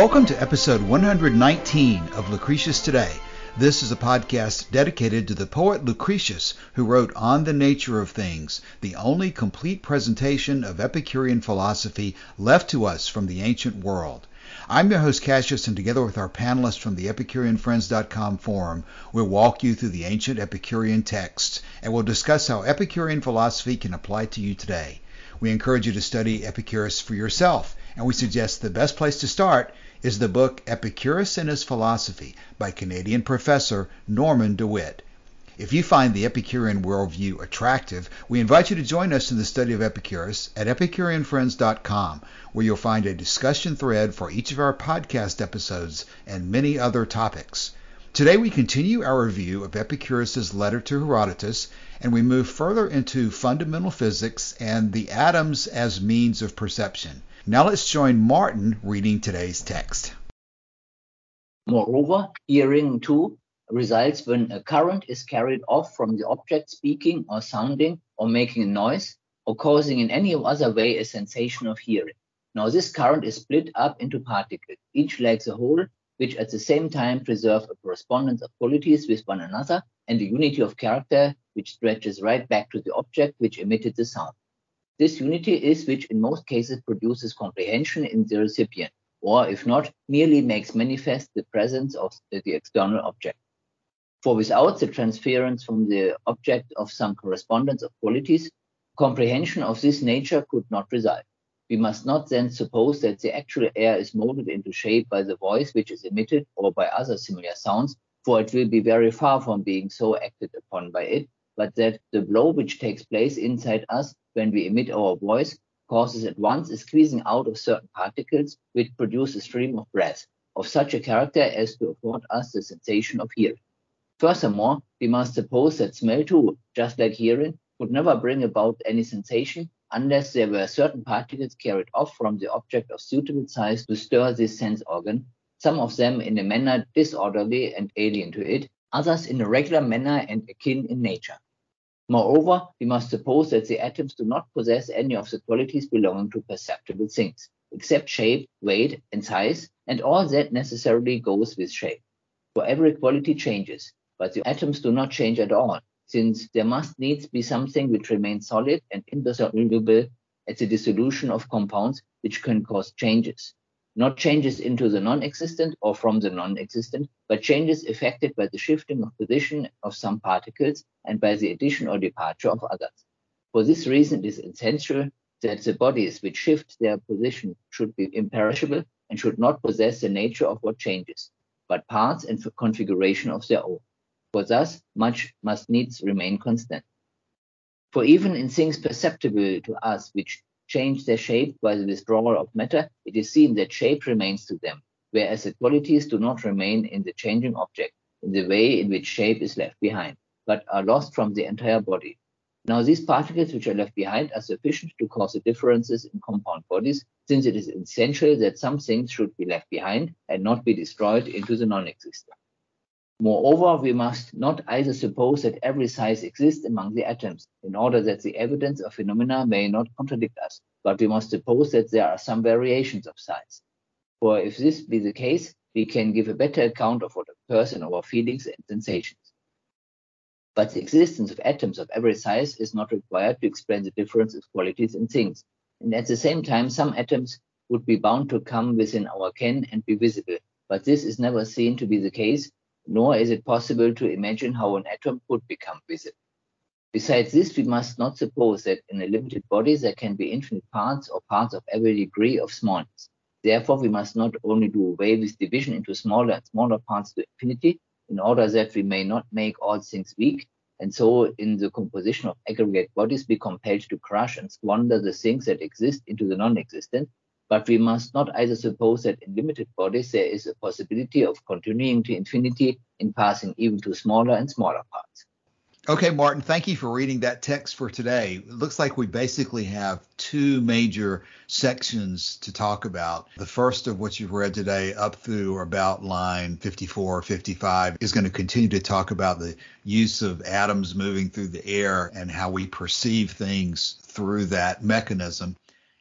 Welcome to episode 119 of Lucretius Today. This is a podcast dedicated to the poet Lucretius, who wrote On the Nature of Things, the only complete presentation of Epicurean philosophy left to us from the ancient world. I'm your host Cassius, and together with our panelists from the EpicureanFriends.com forum, we'll walk you through the ancient Epicurean texts, and we'll discuss how Epicurean philosophy can apply to you today. We encourage you to study Epicurus for yourself, and we suggest the best place to start is the book Epicurus and His Philosophy by Canadian professor Norman DeWitt. If you find the Epicurean worldview attractive, we invite you to join us in the study of Epicurus at EpicureanFriends.com, where you'll find a discussion thread for each of our podcast episodes and many other topics. Today we continue our review of Epicurus's letter to Herodotus, and we move further into fundamental physics and the atoms as means of perception. Now let's join Martin reading today's text. Moreover, hearing too results when a current is carried off from the object speaking or sounding or making a noise or causing in any other way a sensation of hearing. Now this current is split up into particles, each like a whole which at the same time preserve a correspondence of qualities with one another and a unity of character which stretches right back to the object which emitted the sound. This unity is which in most cases produces comprehension in the recipient, or if not, merely makes manifest the presence of the external object. For without the transference from the object of some correspondence of qualities, comprehension of this nature could not result. We must not then suppose that the actual air is molded into shape by the voice which is emitted or by other similar sounds, for it will be very far from being so acted upon by it, but that the blow which takes place inside us when we emit our voice causes at once a squeezing out of certain particles which produce a stream of breath of such a character as to afford us the sensation of hearing. Furthermore, we must suppose that smell too, just like hearing, could never bring about any sensation unless there were certain particles carried off from the object of suitable size to stir this sense organ, some of them in a manner disorderly and alien to it, others in a regular manner and akin in nature. Moreover, we must suppose that the atoms do not possess any of the qualities belonging to perceptible things, except shape, weight, and size, and all that necessarily goes with shape. For every quality changes, but the atoms do not change at all, since there must needs be something which remains solid and indissoluble at the dissolution of compounds which can cause changes. Not changes into the non-existent or from the non-existent, but changes effected by the shifting of position of some particles and by the addition or departure of others. For this reason, it is essential that the bodies which shift their position should be imperishable and should not possess the nature of what changes, but parts and configuration of their own for thus much must needs remain constant. For even in things perceptible to us which change their shape by the withdrawal of matter, it is seen that shape remains to them, whereas the qualities do not remain in the changing object in the way in which shape is left behind, but are lost from the entire body. Now these particles which are left behind are sufficient to cause the differences in compound bodies, since it is essential that some things should be left behind and not be destroyed into the non-existent. Moreover, we must not either suppose that every size exists among the atoms, in order that the evidence of phenomena may not contradict us, but we must suppose that there are some variations of size. For if this be the case, we can give a better account of what occurs in our feelings and sensations. But the existence of atoms of every size is not required to explain the difference of qualities in things, and at the same time some atoms would be bound to come within our ken and be visible, but this is never seen to be the case nor is it possible to imagine how an atom could become visible. Besides this, we must not suppose that in a limited body there can be infinite parts or parts of every degree of smallness. Therefore, we must not only do away with division into smaller and smaller parts to infinity, in order that we may not make all things weak, and so in the composition of aggregate bodies be compelled to crush and squander the things that exist into the non-existent, but we must not either suppose that in limited bodies there is a possibility of continuing to infinity in passing even to smaller and smaller parts. Okay, Martin, thank you for reading that text for today. It looks like we basically have two major sections to talk about. The first of what you've read today, up through about line 54 or 55, is going to continue to talk about the use of atoms moving through the air and how we perceive things through that mechanism.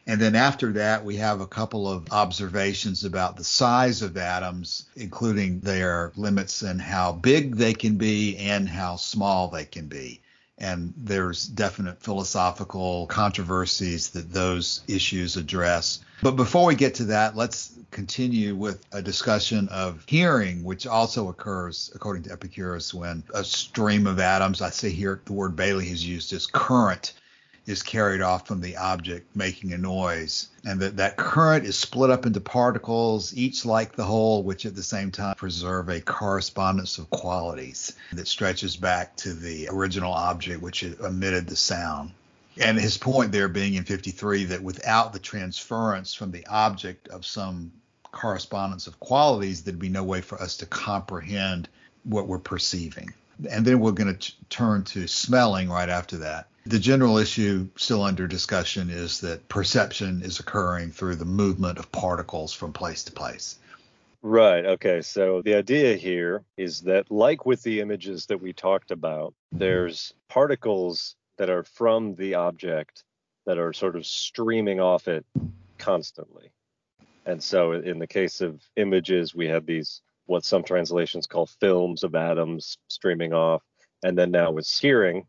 And then after that, we have a couple of observations about the size of atoms, including their limits and how big they can be and how small they can be. And there's definite philosophical controversies that those issues address. But before we get to that, let's continue with a discussion of hearing, which also occurs, according to Epicurus, when a stream of atoms, I say here the word Bailey has used as current, is carried off from the object making a noise. And that that current is split up into particles each like the whole which at the same time preserve a correspondence of qualities that stretches back to the original object which emitted the sound. And his point there being in 53 that without the transference from the object of some correspondence of qualities there'd be no way for us to comprehend what we're perceiving. And then we're going to turn to smelling right after that the general issue still under discussion is that perception is occurring through the movement of particles from place to place. Right. Okay. So the idea here is that, like with the images that we talked about, mm-hmm. there's particles that are from the object that are sort of streaming off it constantly. And so in the case of images, we have these, what some translations call films of atoms streaming off. And then now with hearing,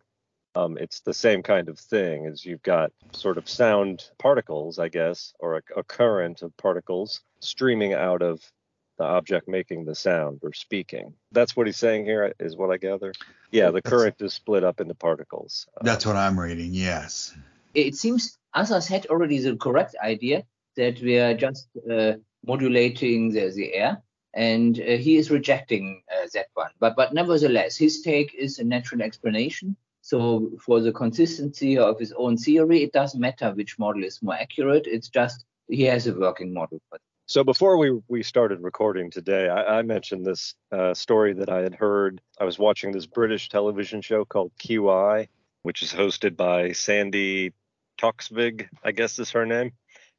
um, it's the same kind of thing as you've got sort of sound particles, I guess, or a, a current of particles streaming out of the object making the sound or speaking. That's what he's saying here, is what I gather. Yeah, the current is split up into particles. That's what I'm reading, yes. It seems Asas had already the correct idea that we are just uh, modulating the, the air, and uh, he is rejecting uh, that one. But, but nevertheless, his take is a natural explanation so for the consistency of his own theory, it doesn't matter which model is more accurate. It's just he has a working model. So before we we started recording today, I, I mentioned this uh, story that I had heard. I was watching this British television show called QI, which is hosted by Sandy Toksvig, I guess is her name,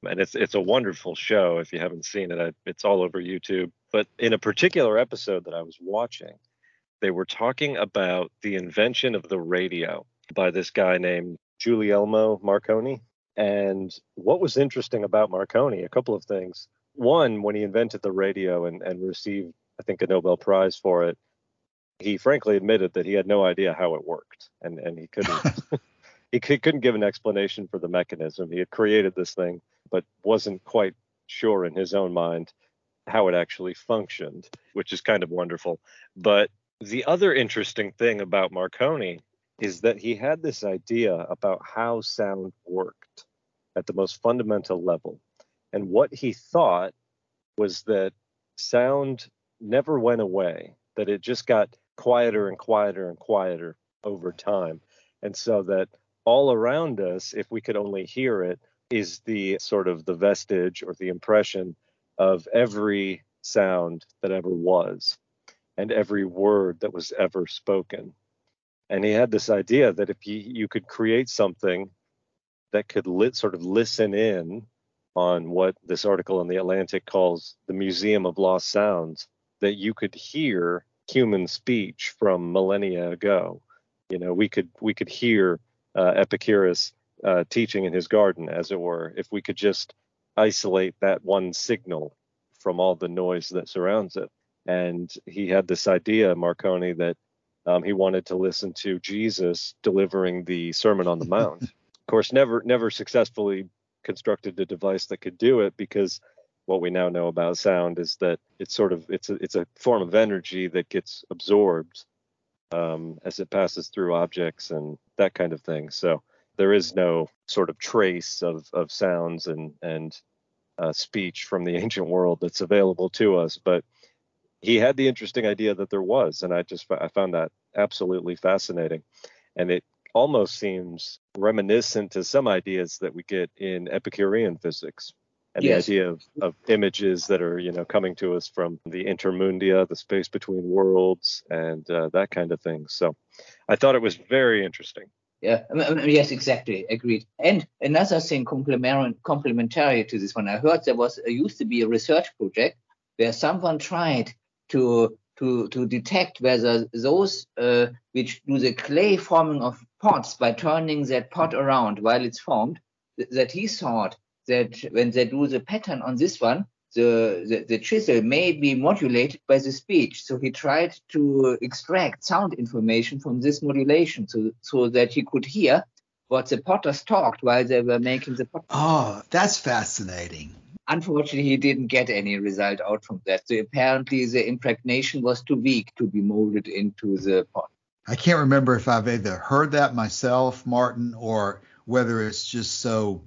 and it's it's a wonderful show. If you haven't seen it, I, it's all over YouTube. But in a particular episode that I was watching, they were talking about the invention of the radio by this guy named Guglielmo Marconi. And what was interesting about Marconi, a couple of things. One, when he invented the radio and, and received, I think, a Nobel Prize for it, he frankly admitted that he had no idea how it worked and, and he couldn't he couldn't give an explanation for the mechanism. He had created this thing, but wasn't quite sure in his own mind how it actually functioned, which is kind of wonderful. But the other interesting thing about Marconi is that he had this idea about how sound worked at the most fundamental level. And what he thought was that sound never went away, that it just got quieter and quieter and quieter over time. And so that all around us, if we could only hear it, is the sort of the vestige or the impression of every sound that ever was and every word that was ever spoken. And he had this idea that if you, you could create something that could lit, sort of listen in on what this article in the Atlantic calls the Museum of Lost Sounds, that you could hear human speech from millennia ago. You know, we could we could hear uh, Epicurus uh, teaching in his garden, as it were, if we could just isolate that one signal from all the noise that surrounds it and he had this idea, Marconi, that um, he wanted to listen to Jesus delivering the Sermon on the Mount. of course, never never successfully constructed a device that could do it because what we now know about sound is that it's sort of it's a it's a form of energy that gets absorbed um, as it passes through objects and that kind of thing. So there is no sort of trace of of sounds and and uh, speech from the ancient world that's available to us, but he had the interesting idea that there was, and I just I found that absolutely fascinating, and it almost seems reminiscent to some ideas that we get in Epicurean physics and yes. the idea of, of images that are you know coming to us from the intermundia the space between worlds and uh, that kind of thing. So i thought it was very interesting. Yeah um, um, um, yes exactly. Agreed. And another thing complementary complementary to this one i heard there was used to be a research project where someone tried to to to detect whether those uh, which do the clay forming of pots by turning that pot around while it's formed, th- that he thought that when they do the pattern on this one, the, the, the, chisel may be modulated by the speech. So he tried to extract sound information from this modulation so, so that he could hear what the potters talked while they were making the pot. Oh, that's fascinating. Unfortunately, he didn't get any result out from that. So apparently, the impregnation was too weak to be molded into the pot. I can't remember if I've either heard that myself, Martin, or whether it's just so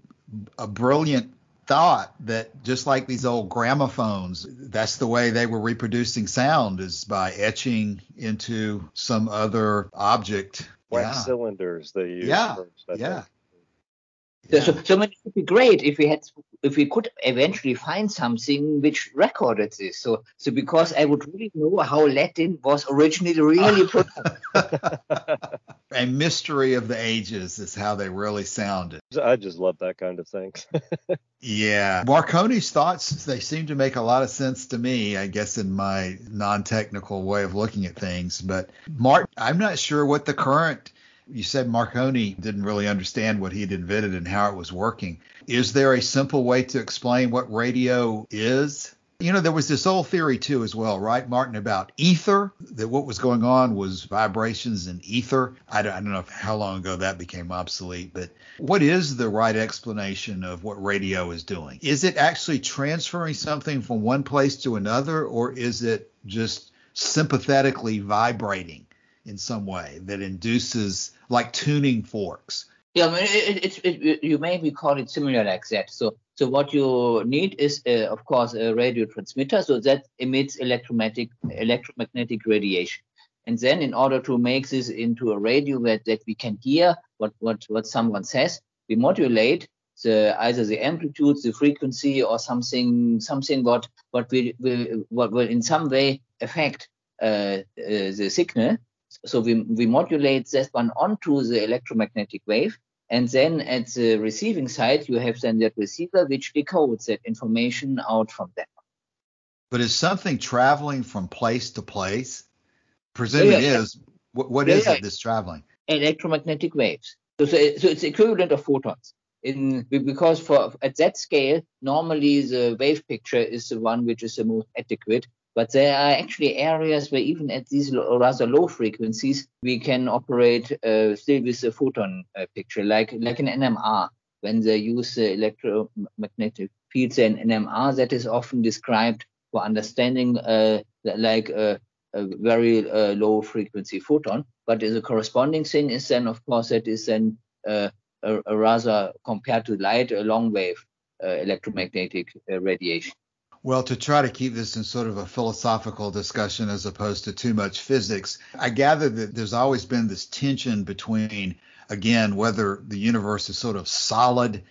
a brilliant thought that just like these old gramophones, that's the way they were reproducing sound is by etching into some other object. Wax yeah. cylinders they use. Yeah. First, yeah. So, so, so it would be great if we had if we could eventually find something which recorded this. So so because I would really know how Latin was originally really put. A mystery of the ages is how they really sounded. I just love that kind of thing. yeah. Marconi's thoughts, they seem to make a lot of sense to me, I guess, in my non technical way of looking at things. But Mark, I'm not sure what the current you said Marconi didn't really understand what he'd invented and how it was working. Is there a simple way to explain what radio is? You know, there was this old theory too, as well, right, Martin, about ether, that what was going on was vibrations in ether. I don't, I don't know how long ago that became obsolete, but what is the right explanation of what radio is doing? Is it actually transferring something from one place to another, or is it just sympathetically vibrating? In some way that induces like tuning forks. Yeah, I mean, it, it, it, you maybe call it similar like that. So, so what you need is, uh, of course, a radio transmitter, so that emits electromagnetic electromagnetic radiation. And then, in order to make this into a radio that, that we can hear what, what, what someone says, we modulate the either the amplitude, the frequency, or something something what what will, what will in some way affect uh, uh, the signal so we, we modulate that one onto the electromagnetic wave. And then at the receiving side, you have then that receiver which decodes that information out from that. But is something traveling from place to place? Presume yeah, yeah. is. What, what yeah, is it that's traveling? Electromagnetic waves. So, so, so it's equivalent of photons. In, because for at that scale, normally the wave picture is the one which is the most adequate but there are actually areas where even at these rather low frequencies, we can operate uh, still with a photon uh, picture, like like an NMR. When they use the electromagnetic fields in NMR, that is often described for understanding uh, like a, a very uh, low frequency photon. But the corresponding thing is then, of course, that is then uh, a, a, rather compared to light, a long wave uh, electromagnetic radiation. Well, to try to keep this in sort of a philosophical discussion as opposed to too much physics, I gather that there's always been this tension between, again, whether the universe is sort of solid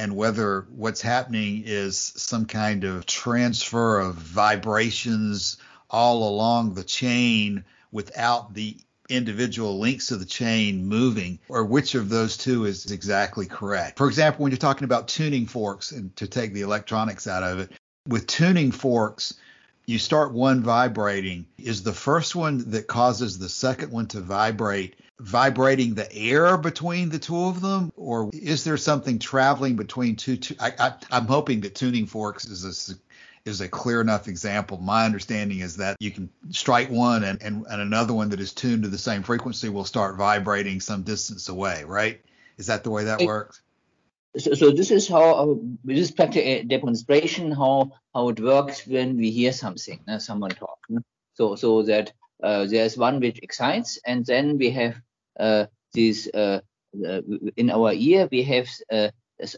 and whether what's happening is some kind of transfer of vibrations all along the chain without the individual links of the chain moving, or which of those two is exactly correct. For example, when you're talking about tuning forks and to take the electronics out of it, with tuning forks, you start one vibrating. Is the first one that causes the second one to vibrate vibrating the air between the two of them, or is there something traveling between two? two I, am hoping that tuning forks is a is a clear enough example. My understanding is that you can strike one and, and, and another one that is tuned to the same frequency will start vibrating some distance away, right? Is that the way that works? So, so this is how uh, this is practical demonstration how how it works when we hear something, uh, someone talk. So so that uh, there's one which excites, and then we have uh, these uh, uh, in our ear we have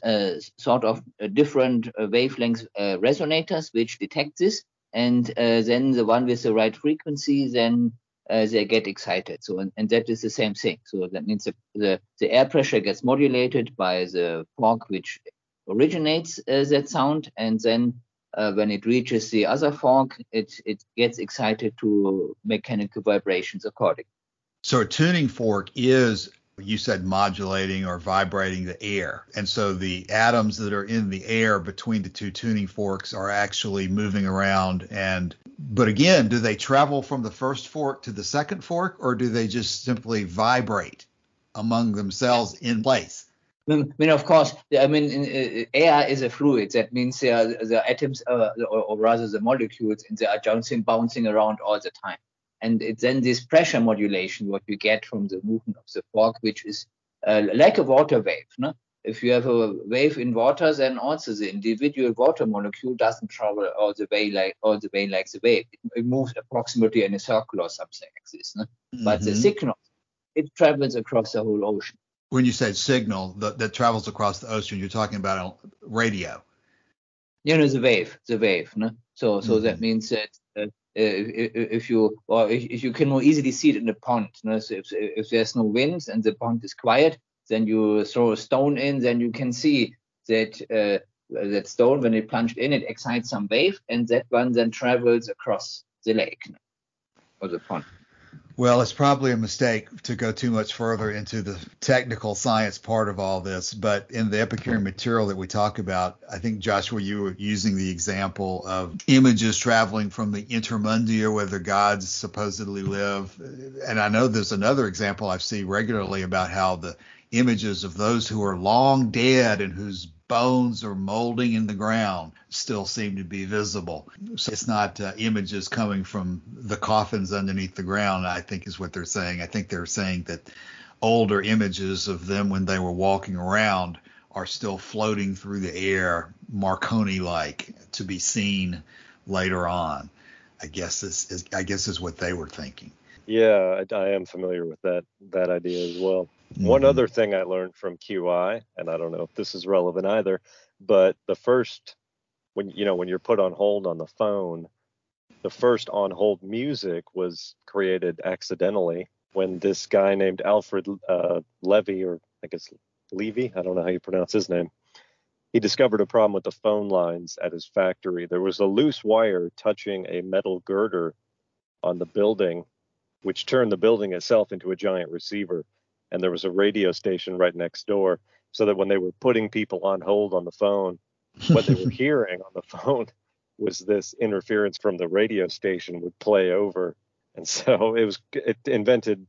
a sort of different wavelength resonators which detect this, and then the one with the right frequency then uh, they get excited. So, and, and, that is the same thing. So that means the, the, the air pressure gets modulated by the fork which originates uh, that sound, and then uh, when it reaches the other fork, it it gets excited to mechanical vibrations accordingly. So a tuning fork is you said modulating or vibrating the air. And so the atoms that are in the air between the two tuning forks are actually moving around and but again, do they travel from the first fork to the second fork or do they just simply vibrate among themselves in place? I mean, of course, I mean, uh, air is a fluid. That means the, the atoms, uh, or, or, rather the molecules, and they are bouncing, bouncing around all the time. And it's then this pressure modulation, what you get from the movement of the fork, which is uh, like a water wave. No? If you have a wave in water, then also the individual water molecule doesn't travel all the way like all the way like the wave. It, it moves approximately in a circle or something like this. No? Mm-hmm. But the mm-hmm. signal, it travels across the whole ocean when you said signal that, that travels across the ocean, you're talking about radio. You know, the wave, the wave. No? So, so mm-hmm. that means that uh, if, if, you or if you can more easily see it in the pond. No? So if, if there's no wind and the pond is quiet, then you throw a stone in, then you can see that uh, that stone when it plunged in, it excites some wave, and that one then travels across the lake or the pond. Well, it's probably a mistake to go too much further into the technical science part of all this, but in the Epicurean material that we talk about, I think Joshua, you were using the example of images traveling from the intermundia where the gods supposedly live, and I know there's another example I see regularly about how the images of those who are long dead and whose bones or molding in the ground still seem to be visible. So it's not uh, images coming from the coffins underneath the ground, I think is what they're saying. I think they're saying that older images of them when they were walking around are still floating through the air, Marconi like, to be seen later on. I guess this is I guess is what they were thinking. Yeah, I, I am familiar with that that idea as well. Mm-hmm. One other thing I learned from QI, and I don't know if this is relevant either, but the first when you know when you're put on hold on the phone, the first on hold music was created accidentally when this guy named Alfred uh, Levy, or I guess Levy, I don't know how you pronounce his name. He discovered a problem with the phone lines at his factory. There was a loose wire touching a metal girder on the building, which turned the building itself into a giant receiver and there was a radio station right next door so that when they were putting people on hold on the phone what they were hearing on the phone was this interference from the radio station would play over. And so it was it invented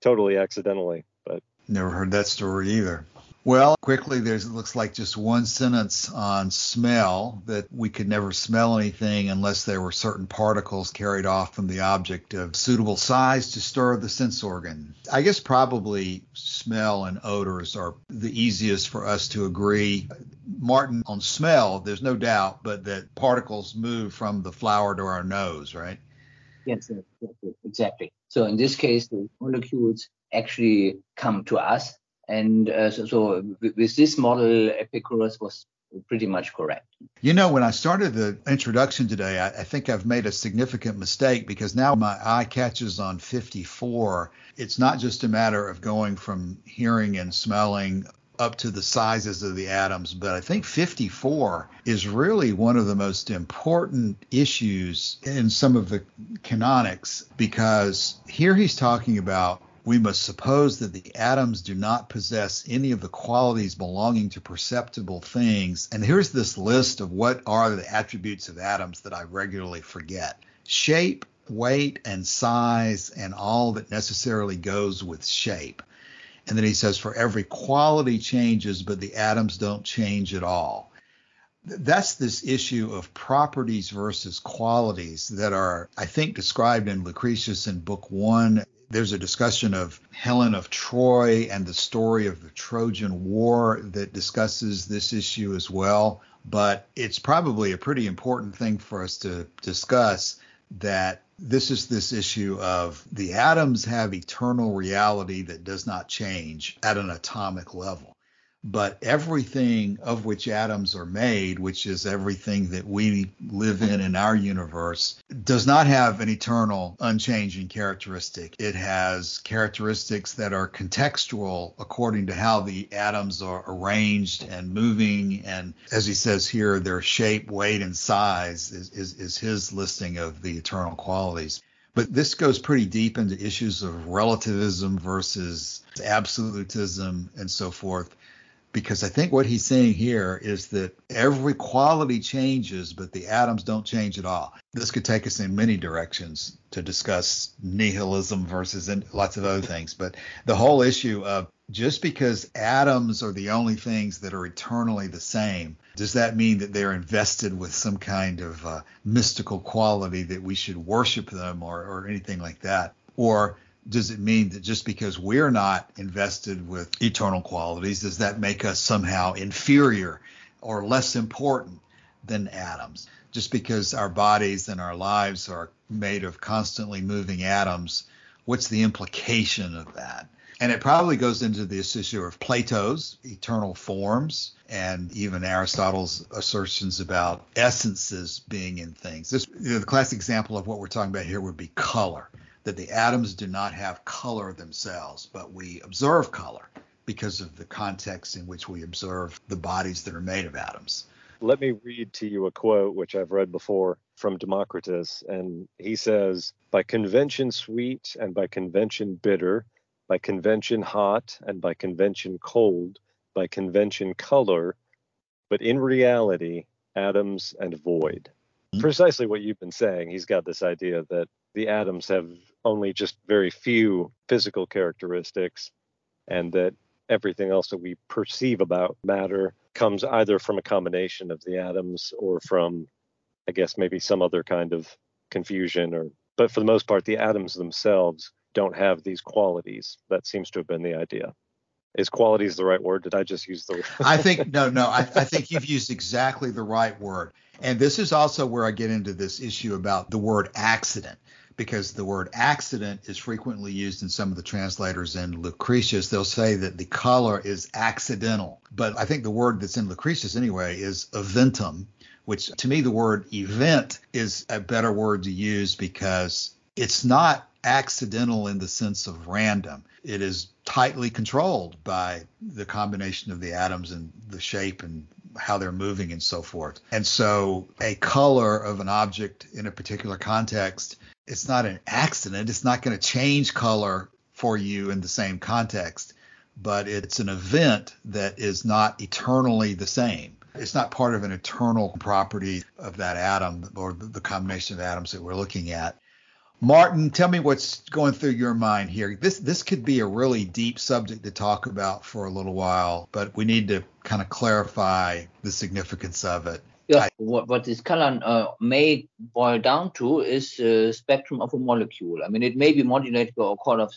totally accidentally but never heard that story either well, quickly, there's it looks like just one sentence on smell that we could never smell anything unless there were certain particles carried off from the object of suitable size to stir the sense organ. I guess probably smell and odors are the easiest for us to agree. Martin, on smell, there's no doubt, but that particles move from the flower to our nose, right? Yes, exactly. So in this case, the molecules actually come to us and uh, so, so, with this model, Epicurus was pretty much correct. You know, when I started the introduction today, I, I, think I've made a significant mistake because now my eye catches on 54. It's not just a matter of going from hearing and smelling up to the sizes of the atoms, but I think 54 is really one of the most important issues in some of the canonics because here he's talking about we must suppose that the atoms do not possess any of the qualities belonging to perceptible things. And here's this list of what are the attributes of atoms that I regularly forget shape, weight, and size, and all that necessarily goes with shape. And then he says, for every quality changes, but the atoms don't change at all. That's this issue of properties versus qualities that are, I think, described in Lucretius in Book One there's a discussion of Helen of Troy and the story of the Trojan War that discusses this issue as well. But it's probably a pretty important thing for us to discuss that this is this issue of the atoms have eternal reality that does not change at an atomic level but everything of which atoms are made, which is everything that we live in in our universe, does not have an eternal, unchanging characteristic. It has characteristics that are contextual according to how the atoms are arranged and moving. And as he says here, their shape, weight, and size is, is, is his listing of the eternal qualities. But this goes pretty deep into issues of relativism versus absolutism and so forth because I think what he's saying here is that every quality changes, but the atoms don't change at all. This could take us in many directions to discuss nihilism versus lots of other things, but the whole issue of just because atoms are the only things that are eternally the same, does that mean that they're invested with some kind of uh, mystical quality that we should worship them or, or anything like that? Or does it mean that just because we're not invested with eternal qualities, does that make us somehow inferior or less important than atoms? Just because our bodies and our lives are made of constantly moving atoms, what's the implication of that? And it probably goes into this issue of Plato's eternal forms and even Aristotle's assertions about essences being in things. This, you know, the classic example of what we're talking about here would be color that the atoms do not have color themselves, but we observe color because of the context in which we observe the bodies that are made of atoms. Let me read to you a quote which I've read before from Democritus. And he says, By convention sweet and by convention bitter, by convention hot and by convention cold, by convention color, but in reality, atoms and void. Mm-hmm. Precisely what you've been saying. He's got this idea that the atoms have only just very few physical characteristics, and that everything else that we perceive about matter comes either from a combination of the atoms or from, I guess, maybe some other kind of confusion or but for the most part the atoms themselves don't have these qualities. That seems to have been the idea. Is qualities the right word? Did i just use the i think no no I, I think you've used exactly the right word. And this is also where i get into this issue about the word accident because the word accident is frequently used in some of the translators in Lucretius. They'll say that the color is accidental, but I think the word that's in Lucretius anyway is eventum, which to me the word event is a better word to use because it's not accidental in the sense of random. It is tightly controlled by the combination of the atoms and the shape and how they're moving and so forth. And so a color of an object in a particular context it's not an accident. It's not going to change color for you in the same context, but it's an event that is not eternally the same. It's not part of an eternal property of that atom or the combination of atoms that we're looking at. Martin, tell me what's going through your mind here. This this could be a really deep subject to talk about for a little while, but we need to kind of clarify the significance of it. Yeah, what, what this color uh, may boil down to is the spectrum of a molecule. I mean, it may be modulated by all, kind of,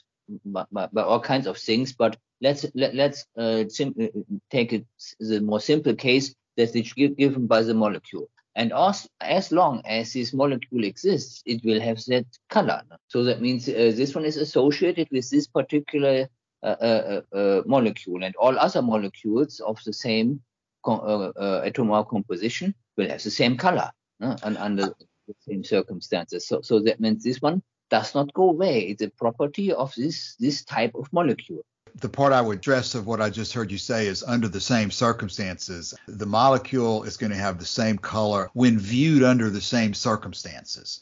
by, by all kinds of things, but let's let, let's uh, uh, take it the more simple case that it's given by the molecule. And as, as long as this molecule exists, it will have that color. So that means uh, this one is associated with this particular uh, uh, uh molecule, and all other molecules of the same uh, uh, atomic composition will have the same color uh, and under the same circumstances. So, so that means this one does not go away. It's a property of this this type of molecule. The part I would stress of what I just heard you say is under the same circumstances, the molecule is going to have the same color when viewed under the same circumstances.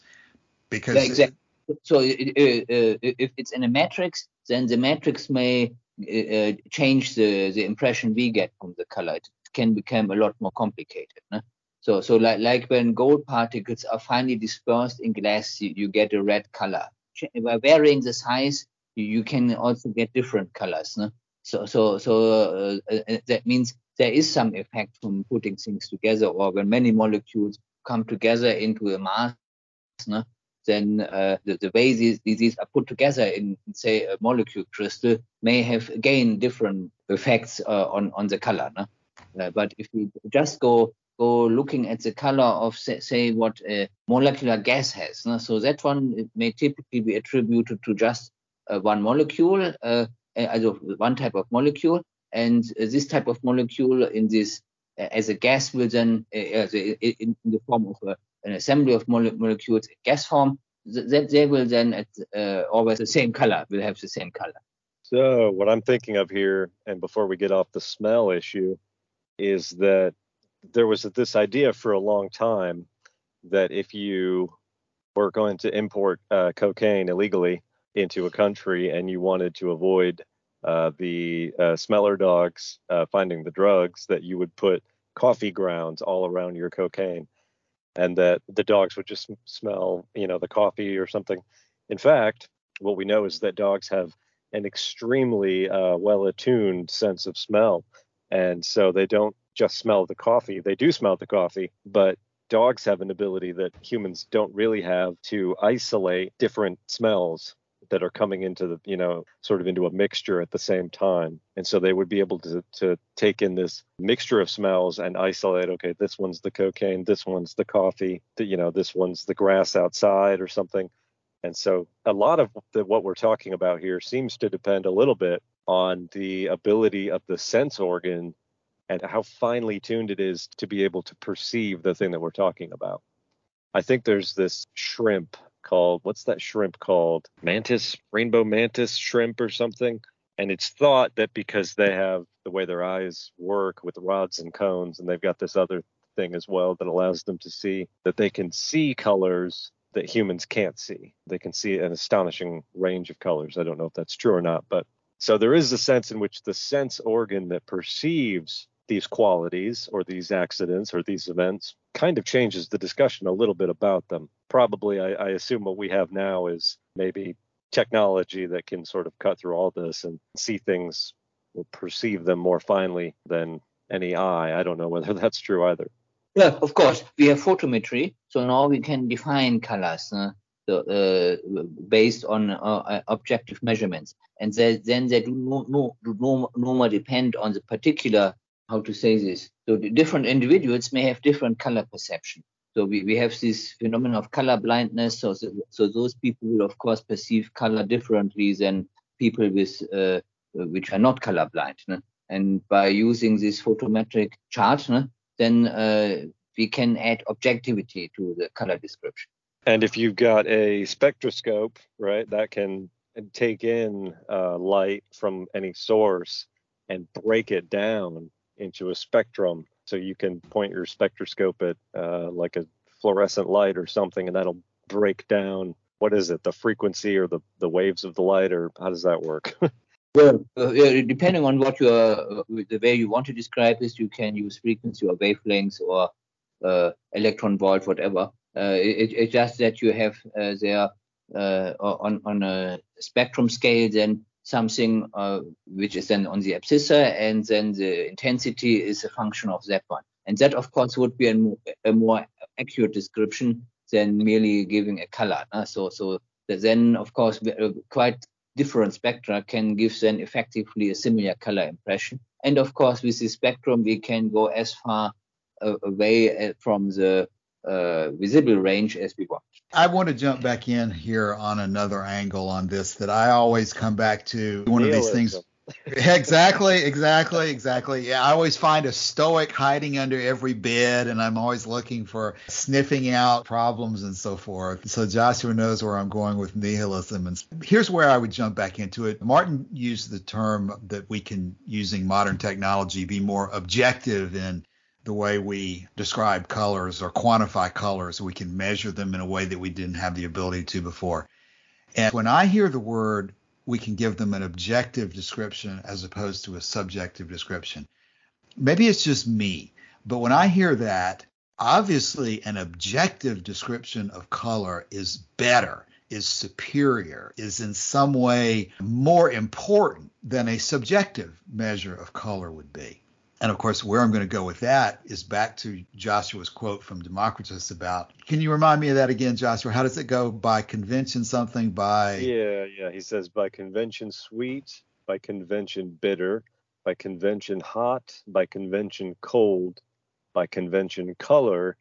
Because yeah, exactly. so it, uh, if it's in a matrix, then the matrix may uh, change the, the impression we get from the color. It can become a lot more complicated. No? So, so like, like when gold particles are finely dispersed in glass, you, you get a red color. By varying the size, you, can also get different colors. No? So, so, so uh, uh, that means there is some effect from putting things together, or when many molecules come together into a mass, no? then uh, the, the way these, these are put together in, say, a molecule crystal may have again different effects uh, on, on the color. No? Uh, but if we just go go looking at the color of say, say what a molecular gas has, no? so that one may typically be attributed to just uh, one molecule, uh, uh one type of molecule, and this type of molecule in this as a gas will then in, the form of a, an assembly of molecules in gas form that they will then at uh, always the same color will have the same color so what i'm thinking of here and before we get off the smell issue is that there was this idea for a long time that if you were going to import uh, cocaine illegally into a country and you wanted to avoid uh, the uh, smeller dogs uh, finding the drugs that you would put coffee grounds all around your cocaine and that the dogs would just smell, you know, the coffee or something. In fact, what we know is that dogs have an extremely uh, well attuned sense of smell. And so they don't just smell the coffee, they do smell the coffee, but dogs have an ability that humans don't really have to isolate different smells that are coming into the you know sort of into a mixture at the same time. And so they would be able to to take in this mixture of smells and isolate okay this one's the cocaine this one's the coffee you know this one's the grass outside or something. And so a lot of the, what we're talking about here seems to depend a little bit on the ability of the sense organ and how finely tuned it is to be able to perceive the thing that we're talking about. I think there's this shrimp called what's that shrimp called? Mantis, rainbow mantis shrimp or something. And it's thought that because they have the way their eyes work with rods and cones, and they've got this other thing as well that allows them to see that they can see colors that humans can't see. They can see an astonishing range of colors. I don't know if that's true or not, but so there is a sense in which the sense organ that perceives these qualities or these accidents or these events kind of changes the discussion a little bit about them. Probably, I, I, assume what we have now is maybe technology that can sort of cut through all this and see things or perceive them more finely than any eye. I don't know whether that's true either. Yeah, of course. We have photometry, so now we can define colors so, uh, based on uh, objective measurements, and they, then they do no, no, no, no more depend on the particular how to say this. So different individuals may have different color perception. So we, we have this phenomenon of color blindness. So, so, so those people will of course perceive color differently than people with uh, which are not colorblind. No? And by using this photometric chart, then uh, we can add objectivity to the color description. And if you've got a spectroscope, right, that can take in uh, light from any source and break it down into a spectrum. So you can point your spectroscope at uh, like a fluorescent light or something, and that'll break down what is it, the frequency or the, the waves of the light, or how does that work? well, uh, depending on what you uh, the way you want to describe this, you can use frequency or wavelengths or uh, electron volt, whatever. Uh, it, it's just that you have uh, there on on a spectrum scale, then something uh, which is then on the abscissa, and then the intensity is a function of that one. And that, of course, would be a more, a more accurate description than merely giving a color. Uh, so, so then, of course, uh, quite different spectra can give then effectively a similar color impression. And of course, with the spectrum, we can go as far uh, away uh, from the uh, visible range as we want. I want to jump back in here on another angle on this that I always come back to. One of these things. exactly, exactly, exactly. Yeah, I always find a stoic hiding under every bed, and I'm always looking for sniffing out problems and so forth. So Joshua knows where I'm going with nihilism. And here's where I would jump back into it. Martin used the term that we can, using modern technology, be more objective in the way we describe colors or quantify colors. We can measure them in a way that we didn't have the ability to before. And when I hear the word, we can give them an objective description as opposed to a subjective description. Maybe it's just me, but when I hear that, obviously an objective description of color is better, is superior, is in some way more important than a subjective measure of color would be. And of course, where I'm going to go with that is back to Joshua's quote from Democritus about. Can you remind me of that again, Joshua? How does it go? By convention, something by. Yeah, yeah. He says by convention, sweet, by convention, bitter, by convention, hot, by convention, cold, by convention, color,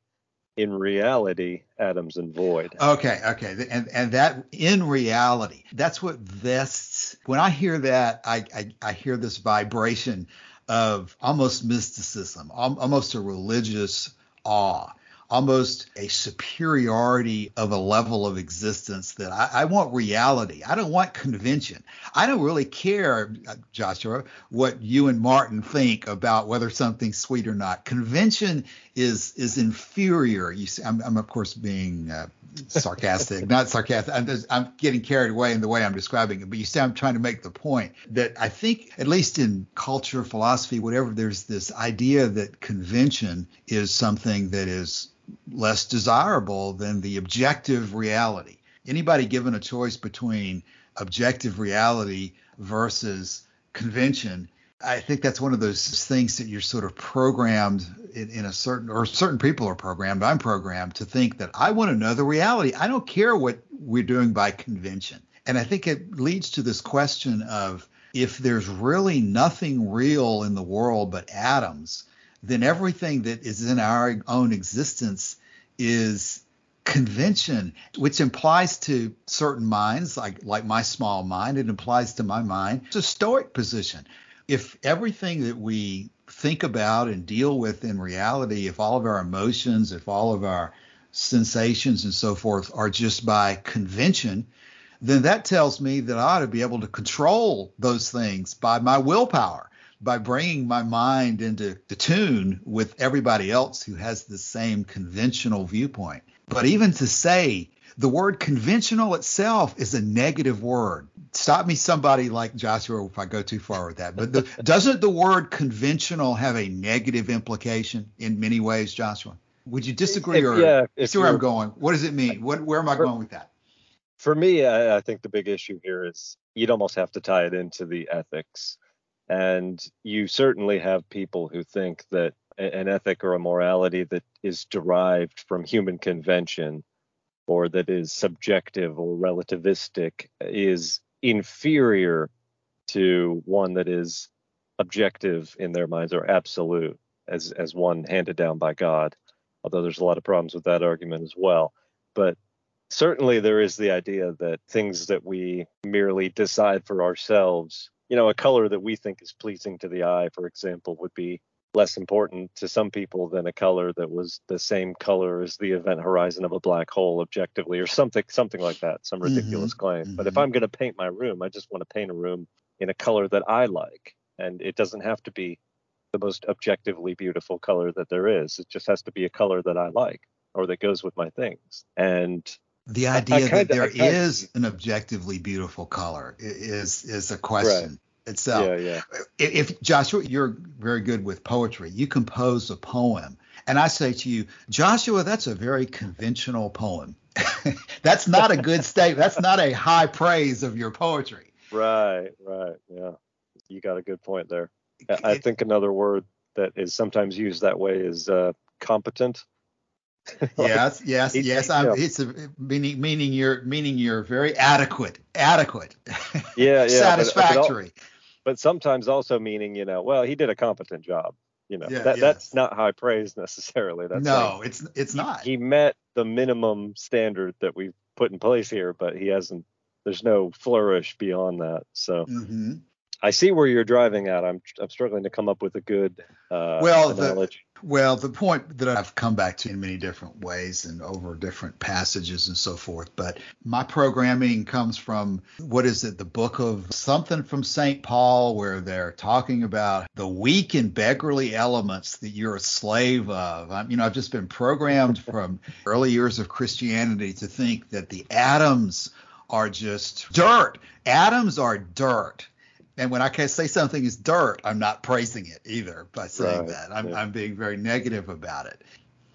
in reality, atoms and void. Okay, okay. And and that in reality, that's what vests. When I hear that, I, I, I hear this vibration of almost mysticism, almost a religious awe, almost a superiority of a level of existence that I, I, want reality. I don't want convention. I don't really care, Joshua, what you and Martin think about whether something's sweet or not. Convention is is inferior. You see, I'm, I'm of course being uh, sarcastic, not sarcastic. I'm, just, I'm getting carried away in the way I'm describing it. But you see, I'm trying to make the point that I think, at least in culture, philosophy, whatever, there's this idea that convention is something that is less desirable than the objective reality. Anybody given a choice between objective reality versus convention I think that's one of those things that you're sort of programmed in, in, a certain, or certain people are programmed. I'm programmed to think that I want to know the reality. I don't care what we're doing by convention. And I think it leads to this question of if there's really nothing real in the world but atoms, then everything that is in our own existence is convention, which implies to certain minds, like like my small mind, it implies to my mind, it's a stoic position if everything that we think about and deal with in reality, if all of our emotions, if all of our sensations and so forth are just by convention, then that tells me that I ought to be able to control those things by my willpower, by bringing my mind into tune with everybody else who has the same conventional viewpoint. But even to say the word conventional itself is a negative word. Stop me, somebody like Joshua, if I go too far with that. But the, doesn't the word conventional have a negative implication in many ways, Joshua? Would you disagree, if, or yeah, see where I'm going? What does it mean? What, where am I for, going with that? For me, I, I think the big issue here is you'd almost have to tie it into the ethics, and you certainly have people who think that an ethic or a morality that is derived from human convention or that is subjective or relativistic is inferior to one that is objective in their minds or absolute as as one handed down by God. Although there's a lot of problems with that argument as well. But certainly there is the idea that things that we merely decide for ourselves, you know, a color that we think is pleasing to the eye, for example, would be less important to some people than a color that was the same color as the event horizon of a black hole objectively or something something like that some mm-hmm. ridiculous mm-hmm, claim mm-hmm. but if mm-hmm. i'm going to paint my room i just want to paint a room in a color that i like and it doesn't have to be the most objectively beautiful color that there is it just has to be a color that i like or that goes with my things and the idea I, I kinda, that there kinda, is an objectively beautiful color is is a question itself. Yeah, yeah. If Joshua, you're very good with poetry, you compose a poem, and I say to you, Joshua, that's a very conventional poem. that's not a good statement. That's not a high praise of your poetry. Right, right. Yeah. You got a good point there. I think another word that is sometimes used that way is uh, competent. yes, yes, yes. I'm, it's a, meaning meaning you're meaning you're very adequate, adequate. Yeah, yeah. Satisfactory. But, but but sometimes also meaning, you know, well, he did a competent job. You know, yeah, that, yes. that's not high praise necessarily. That's no, like, it's it's not. He, he met the minimum standard that we've put in place here, but he hasn't. There's no flourish beyond that. So mm-hmm. I see where you're driving at. I'm I'm struggling to come up with a good uh, well. The, well, the point that I've come back to in many different ways and over different passages and so forth, but my programming comes from what is it, the book of something from St. Paul, where they're talking about the weak and beggarly elements that you're a slave of. I'm, you know, I've just been programmed from early years of Christianity to think that the atoms are just dirt. Atoms are dirt and when I can say something is dirt, I'm not praising it either by saying right. that. I'm, yeah. I'm being very negative about it.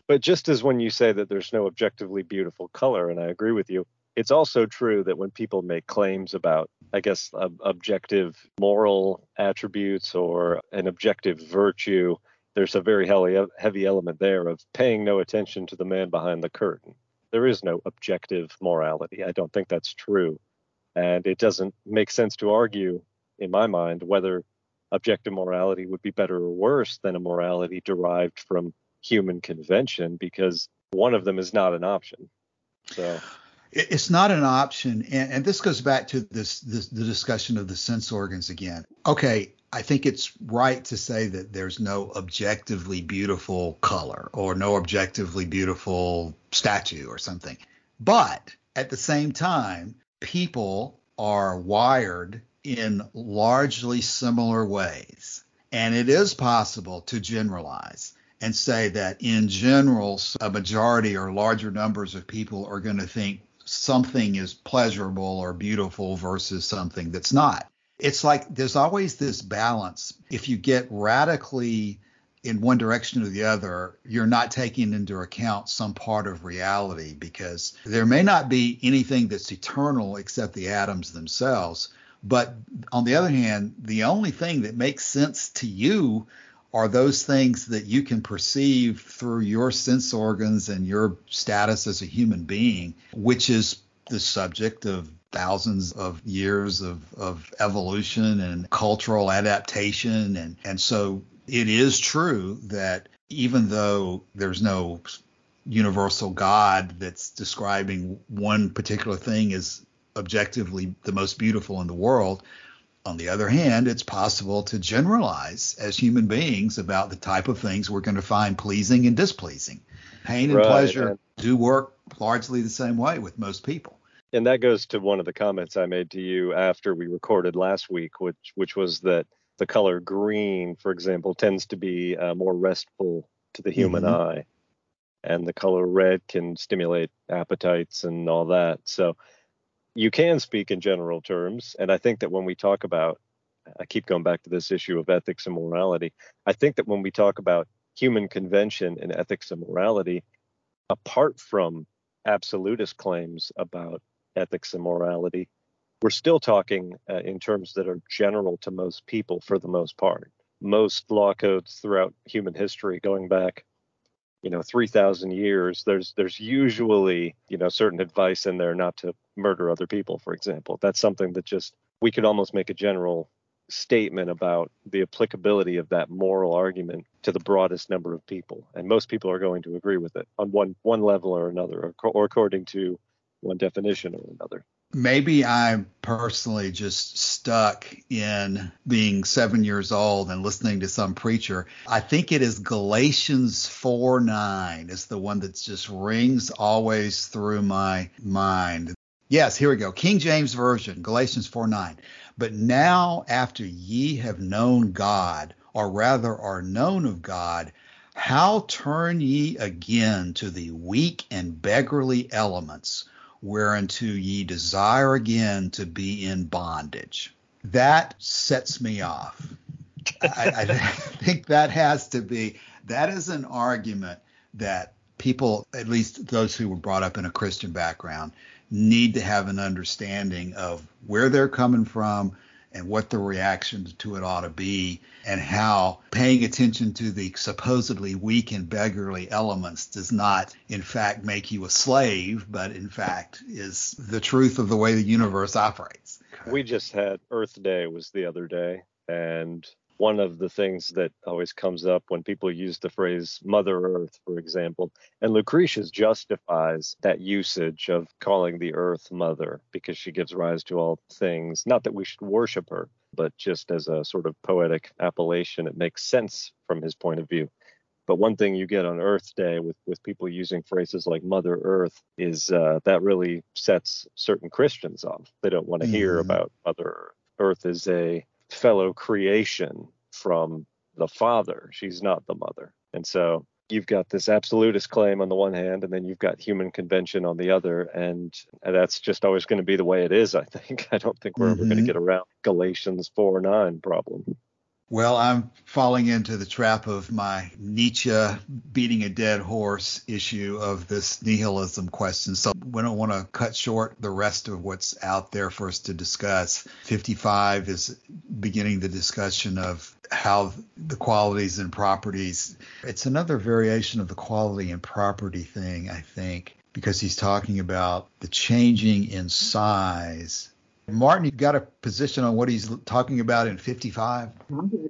But just as when you say that there's no objectively beautiful color, and I agree with you, it's also true that when people make claims about, I guess, objective moral attributes or an objective virtue, there's a very heavy element there of paying no attention to the man behind the curtain. There is no objective morality. I don't think that's true. And it doesn't make sense to argue in my mind, whether objective morality would be better or worse than a morality derived from human convention because one of them is not an option. So it's not an option, and, and this goes back to this, this the discussion of the sense organs again. Okay, I think it's right to say that there's no objectively beautiful color or no objectively beautiful statue or something. But at the same time, people are wired in largely similar ways. And it is possible to generalize. and say that in general, a majority or larger numbers of people are going to think something is pleasurable or beautiful versus something that's not. It's like there's always this balance. If you get radically in one direction or the other, you're not taking into account some part of reality because there may not be anything that's eternal except the atoms themselves. But on the other hand, the only thing that makes sense to you are those things that you can perceive through your sense organs and your status as a human being, which is the subject of thousands of years of, of evolution and cultural adaptation. And, and so it is true that even though there's no universal God that's describing one particular thing as objectively the most beautiful in the world, on the other hand, it's possible to generalize as human beings about the type of things we're going to find pleasing and displeasing. Pain and right, pleasure and do work largely the same way with most people. And that goes to one of the comments I made to you after we recorded last week, which which was that the color green, for example, tends to be uh, more restful to the human mm-hmm. eye, and the color red can stimulate appetites and all that. So you can speak in general terms. And I think that when we talk about, I keep going back to this issue of ethics and morality. I think that when we talk about human convention and ethics and morality, apart from absolutist claims about ethics and morality, we're still talking uh, in terms that are general to most people for the most part. Most law codes throughout human history, going back you know 3000 years there's there's usually you know certain advice in there not to murder other people for example. That's something that just we could almost make a general statement about the applicability of that moral argument to the broadest number of people. And most people are going to agree with it on one one level or another or, or according to one definition or another maybe I'm personally just stuck in being seven years old and listening to some preacher. I think it is Galatians 4 9 is the one that just rings always through my mind. Yes, here we go. King James Version, Galatians 4 9. But now, after ye have known God, or rather are known of God, how turn ye again to the weak and beggarly elements? Whereunto ye desire again to be in bondage. That sets me off. I, I think that has to be, that is an argument that people, at least those who were brought up in a Christian background, need to have an understanding of where they're coming from, and what the reaction to it ought to be, and how paying attention to the supposedly weak and beggarly elements does not, in fact, make you a slave, but in fact is the truth of the way the universe operates. We just had Earth Day was the other day, and one of the things that always comes up when people use the phrase Mother Earth, for example. And Lucretius justifies that usage of calling the earth mother because she gives rise to all things. Not that we should worship her, but just as a sort of poetic appellation, it makes sense from his point of view. But one thing you get on Earth Day with, with people using phrases like Mother Earth is uh, that really sets certain Christians off. They don't want to mm-hmm. hear about Mother Earth. Earth is a fellow creation from the father. She's not the mother. And so you've got this absolutist claim on the one hand, and then you've got human convention on the other. And that's just always going to be the way it is, I think. I don't think we're mm-hmm. ever going to get around Galatians 4 9 problem. Well, I'm falling into the trap of my Nietzsche beating a dead horse issue of this nihilism question. So we don't want to cut short the rest of what's out there for us to discuss. 55 is beginning the discussion of how the qualities and properties. It's another variation of the quality and property thing, I think, because he's talking about the changing in size Martin, you've got a position on what he's talking about in 55? I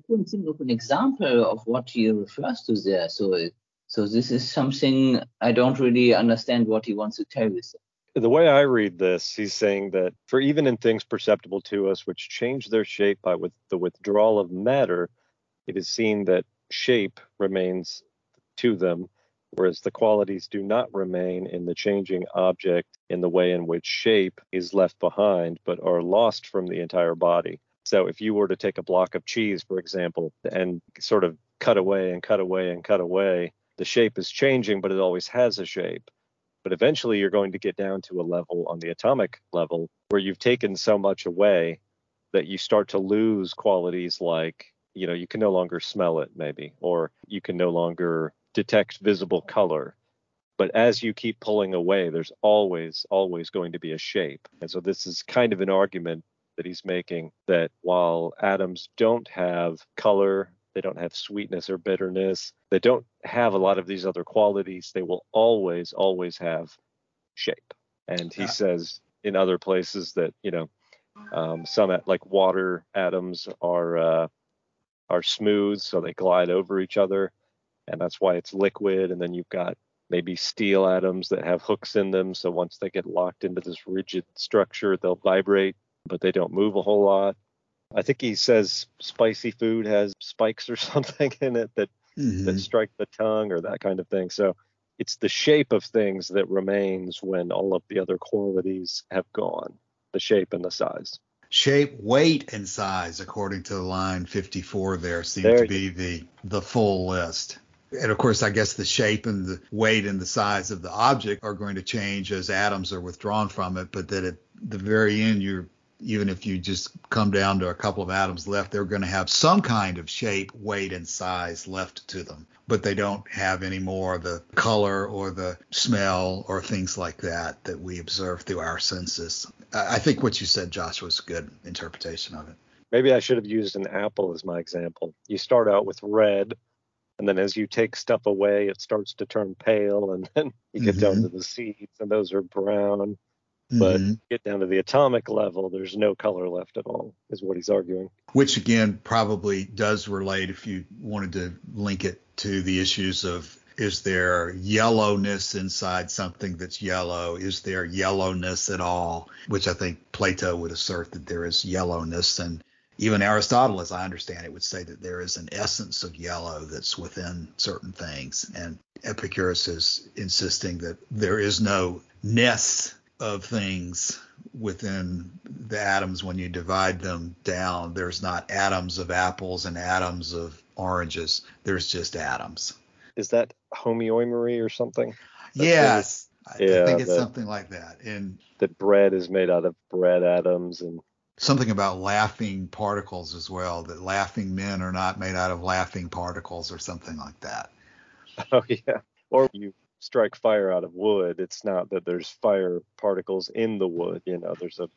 couldn't think of an example of what he refers to there. So, so this is something I don't really understand what he wants to tell us. The way I read this, he's saying that for even in things perceptible to us which change their shape by with the withdrawal of matter, it is seen that shape remains to them whereas the qualities do not remain in the changing object in the way in which shape is left behind, but are lost from the entire body. So if you were to take a block of cheese, for example, and sort of cut away and cut away and cut away, the shape is changing, but it always has a shape. But eventually you're going to get down to a level on the atomic level where you've taken so much away that you start to lose qualities like, you know, you can no longer smell it, maybe, or you can no longer detect visible color. But as you keep pulling away, there's always, always going to be a shape. And so this is kind of an argument that he's making that while atoms don't have color, they don't have sweetness or bitterness, they don't have a lot of these other qualities, they will always, always have shape. And he yeah. says in other places that, you know, um, some like water atoms are uh, are smooth, so they glide over each other, and that's why it's liquid. And then you've got maybe steel atoms that have hooks in them, so once they get locked into this rigid structure, they'll vibrate, but they don't move a whole lot. I think he says spicy food has spikes or something in it that mm-hmm. that strike the tongue or that kind of thing. So it's the shape of things that remains when all of the other qualities have gone the shape and the size. Shape, weight, and size, according to line 54, there seem there to be the the full list. And of course, I guess the shape and the weight and the size of the object are going to change as atoms are withdrawn from it, but that at the very end, you're even if you just come down to a couple of atoms left, they're going to have some kind of shape, weight, and size left to them but they don't have any more the color or the smell or things like that that we observe through our senses. I think what you said, Josh, was a good interpretation of it. Maybe I should have used an apple as my example. You start out with red, and then as you take stuff away, it starts to turn pale, and then you get mm-hmm. down to the seeds, and those are brown. But mm-hmm. get down to the atomic level, there's no color left at all, is what he's arguing. Which again probably does relate if you wanted to link it to the issues of is there yellowness inside something that's yellow? Is there yellowness at all? Which I think Plato would assert that there is yellowness. And even Aristotle, as I understand it, would say that there is an essence of yellow that's within certain things. And Epicurus is insisting that there is no ness of things within the atoms when you divide them down. There's not atoms of apples and atoms of oranges. There's just atoms. Is that homoeomery or something? That's yes. I, yeah, I think it's that, something like that. And that bread is made out of bread atoms and something about laughing particles as well. That laughing men are not made out of laughing particles or something like that. Oh yeah. Or you strike fire out of wood, it's not that there's fire particles in the wood. You know, there's a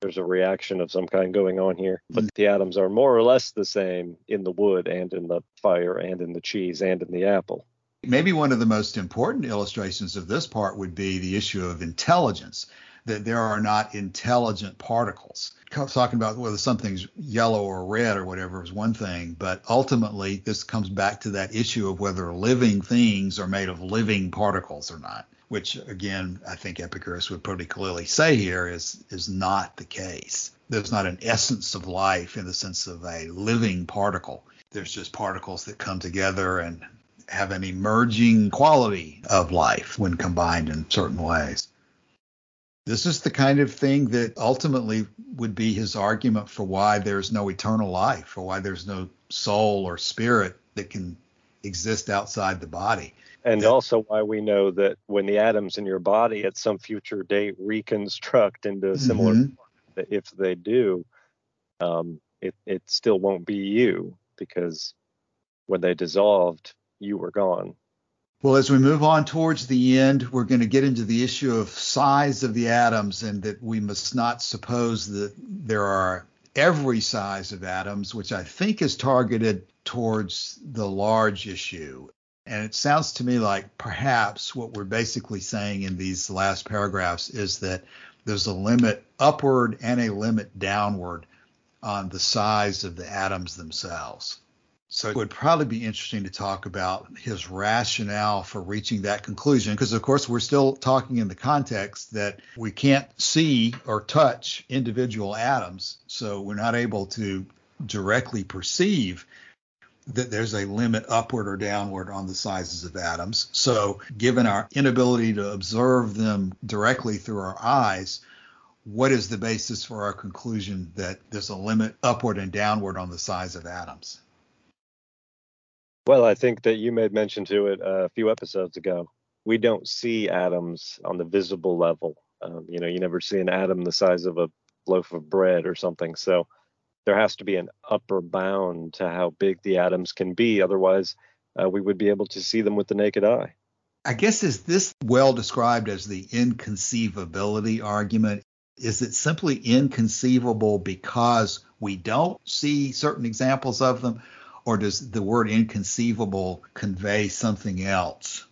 there's a reaction of some kind going on here. But mm. the atoms are more or less the same in the wood and in the fire and in the cheese and in the apple. Maybe one of the most important illustrations of this part would be the issue of intelligence that there are not intelligent particles. Talking about whether something's yellow or red or whatever is one thing, but ultimately this comes back to that issue of whether living things are made of living particles or not, which again, I think Epicurus would pretty clearly say here is, is not the case. There's not an essence of life in the sense of a living particle. There's just particles that come together and have an emerging quality of life when combined in certain ways. This is the kind of thing that ultimately would be his argument for why there's no eternal life or why there's no soul or spirit that can exist outside the body. And that, also why we know that when the atoms in your body at some future date reconstruct into a similar mm-hmm. form, if they do, um, it, it still won't be you because when they dissolved, you were gone. Well, as we move on towards the end, we're going to get into the issue of size of the atoms and that we must not suppose that there are every size of atoms, which I think is targeted towards the large issue. And it sounds to me like perhaps what we're basically saying in these last paragraphs is that there's a limit upward and a limit downward on the size of the atoms themselves. So it would probably be interesting to talk about his rationale for reaching that conclusion, because of course we're still talking in the context that we can't see or touch individual atoms, so we're not able to directly perceive that there's a limit upward or downward on the sizes of atoms. So given our inability to observe them directly through our eyes, what is the basis for our conclusion that there's a limit upward and downward on the size of atoms? Well, I think that you made mention to it a few episodes ago. We don't see atoms on the visible level. Um, you know, you never see an atom the size of a loaf of bread or something. So there has to be an upper bound to how big the atoms can be. Otherwise, uh, we would be able to see them with the naked eye. I guess is this well described as the inconceivability argument? Is it simply inconceivable because we don't see certain examples of them, or does the word inconceivable convey something else?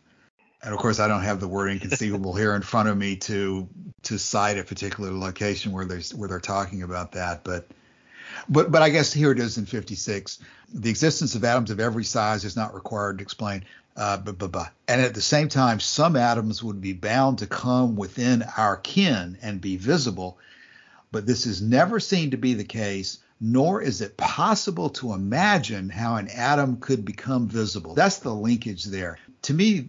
And of course, I don't have the word inconceivable here in front of me to to cite a particular location where they where they're talking about that, but but but I guess here it is in 56. The existence of atoms of every size is not required to explain. Uh, blah, blah, blah. And at the same time, some atoms would be bound to come within our ken and be visible, but this is never seen to be the case, nor is it possible to imagine how an atom could become visible. That's the linkage there. To me,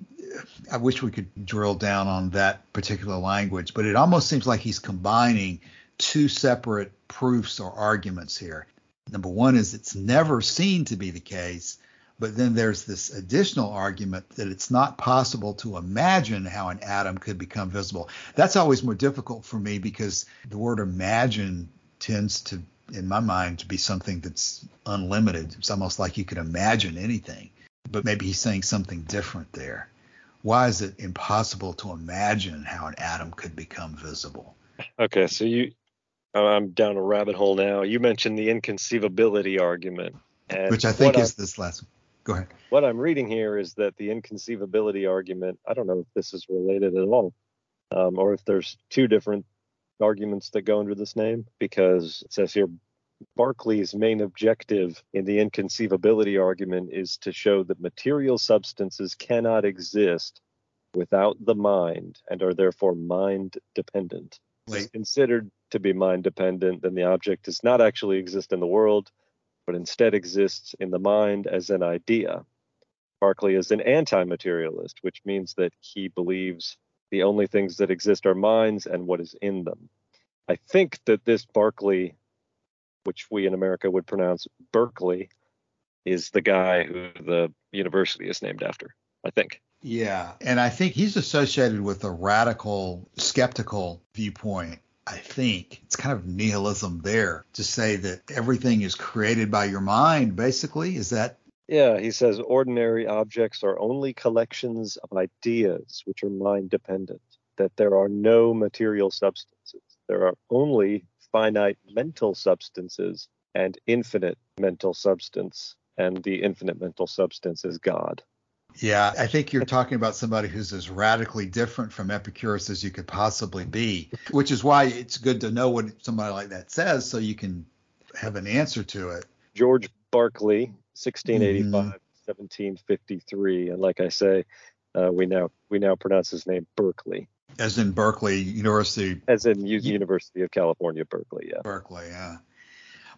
I wish we could drill down on that particular language, but it almost seems like he's combining two separate proofs or arguments here. Number one is it's never seen to be the case. But then there's this additional argument that it's not possible to imagine how an atom could become visible. That's always more difficult for me because the word imagine tends to, in my mind, to be something that's unlimited. It's almost like you could imagine anything. But maybe he's saying something different there. Why is it impossible to imagine how an atom could become visible? Okay, so you, I'm down a rabbit hole now. You mentioned the inconceivability argument, which I think is I, this last one. Go ahead. What I'm reading here is that the inconceivability argument, I don't know if this is related at all, um, or if there's two different arguments that go under this name, because it says here Berkeley's main objective in the inconceivability argument is to show that material substances cannot exist without the mind and are therefore mind dependent. Considered to be mind dependent, then the object does not actually exist in the world, but instead exists in the mind as an idea. Berkeley is an anti materialist, which means that he believes the only things that exist are minds and what is in them. I think that this Berkeley, which we in America would pronounce Berkeley, is the guy who the university is named after. I think. Yeah. And I think he's associated with a radical skeptical viewpoint I think it's kind of nihilism there to say that everything is created by your mind, basically. Is that? Yeah, he says ordinary objects are only collections of ideas which are mind dependent, that there are no material substances. There are only finite mental substances and infinite mental substance, and the infinite mental substance is God. Yeah, I think you're talking about somebody who's as radically different from Epicurus as you could possibly be, which is why it's good to know what somebody like that says so you can have an answer to it. George Berkeley, 1685, mm-hmm. 1753, and like I say, uh, we now we now pronounce his name Berkeley. As in Berkeley University. As in U- University of California, Berkeley. Yeah. Berkeley. Yeah.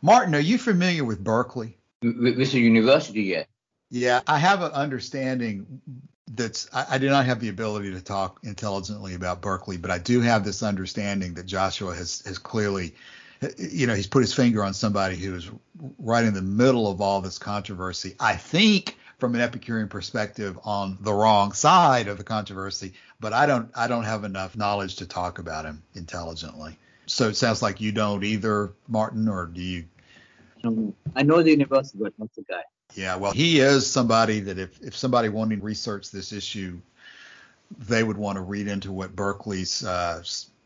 Martin, are you familiar with Berkeley? With the university, yeah. Yeah, I have an understanding that's I, I, do not have the ability to talk intelligently about Berkeley, but I do have this understanding that Joshua has has clearly you know, he's put his finger on somebody who is right in the middle of all this controversy. I think from an Epicurean perspective on the wrong side of the controversy, but I don't I don't have enough knowledge to talk about him intelligently. So it sounds like you don't either, Martin, or do you? I know the university, but not the guy. Yeah, well, he is somebody that if, if somebody wanting to research this issue, they would want to read into what Berkeley's uh,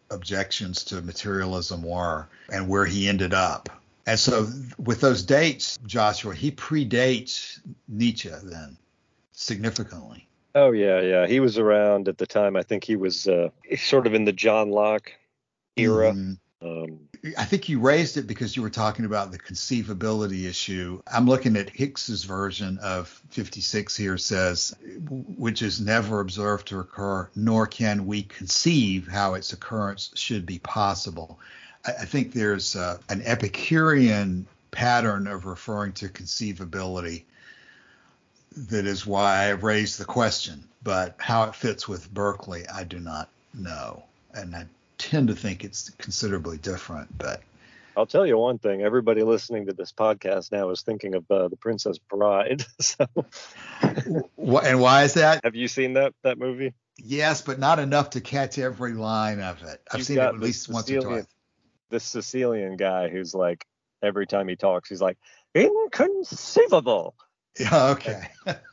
objections to materialism were and where he ended up. And so, with those dates, Joshua, he predates Nietzsche then significantly. Oh yeah, yeah. He was around at the time. I think he was uh, sort of in the John Locke era. Mm-hmm. Um, I think you raised it because you were talking about the conceivability issue. I'm looking at Hicks's version of 56 here says, which is never observed to occur, nor can we conceive how its occurrence should be possible. I, think there's uh, an Epicurean pattern of referring to conceivability that is why I raised the question. But how it fits with Berkeley, I do not know. And I tend to think it's considerably different, but I'll tell you one thing. Everybody listening to this podcast now is thinking of uh, the Princess Bride. so, and why is that? Have you seen that that movie? Yes, but not enough to catch every line of it. I've You've seen it at least once or twice. The Sicilian guy who's like every time he talks, he's like inconceivable. Yeah, okay.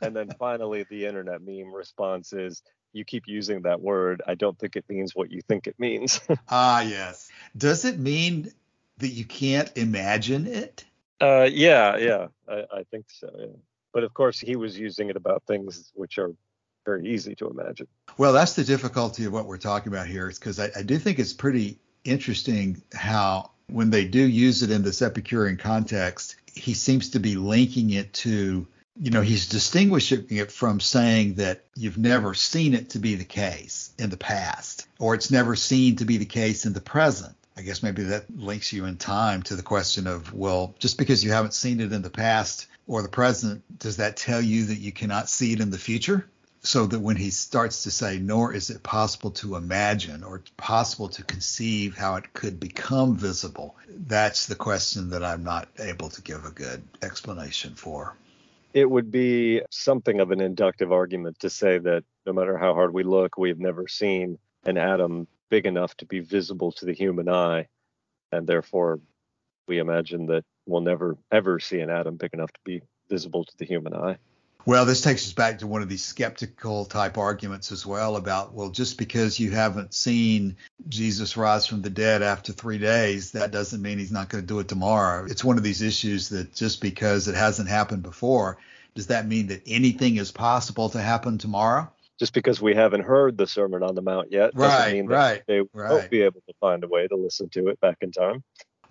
and then finally, the internet meme response is, "You keep using that word. I don't think it means what you think it means." ah, yes. Does it mean that you can't imagine it? Uh, yeah, yeah, I, I think so. Yeah. But of course, he was using it about things which are very easy to imagine. Well, that's the difficulty of what we're talking about here, is because I, I do think it's pretty interesting how when they do use it in this Epicurean context, he seems to be linking it to, you know, he's distinguishing it from saying that you've never seen it to be the case in the past, or it's never seen to be the case in the present. I guess maybe that links you in time to the question of, well, just because you haven't seen it in the past or the present, does that tell you that you cannot see it in the future? So that when he starts to say, nor is it possible to imagine or possible to conceive how it could become visible, that's the question that I'm not able to give a good explanation for. It would be something of an inductive argument to say that no matter how hard we look, we've never seen an atom big enough to be visible to the human eye, and therefore we imagine that we'll never ever see an atom big enough to be visible to the human eye. Well, this takes us back to one of these skeptical type arguments as well about, well, just because you haven't seen Jesus rise from the dead after three days, that doesn't mean he's not going to do it tomorrow. It's one of these issues that just because it hasn't happened before, does that mean that anything is possible to happen tomorrow? just because we haven't heard the Sermon on the Mount yet doesn't right, mean that right, they right. won't be able to find a way to listen to it back in time.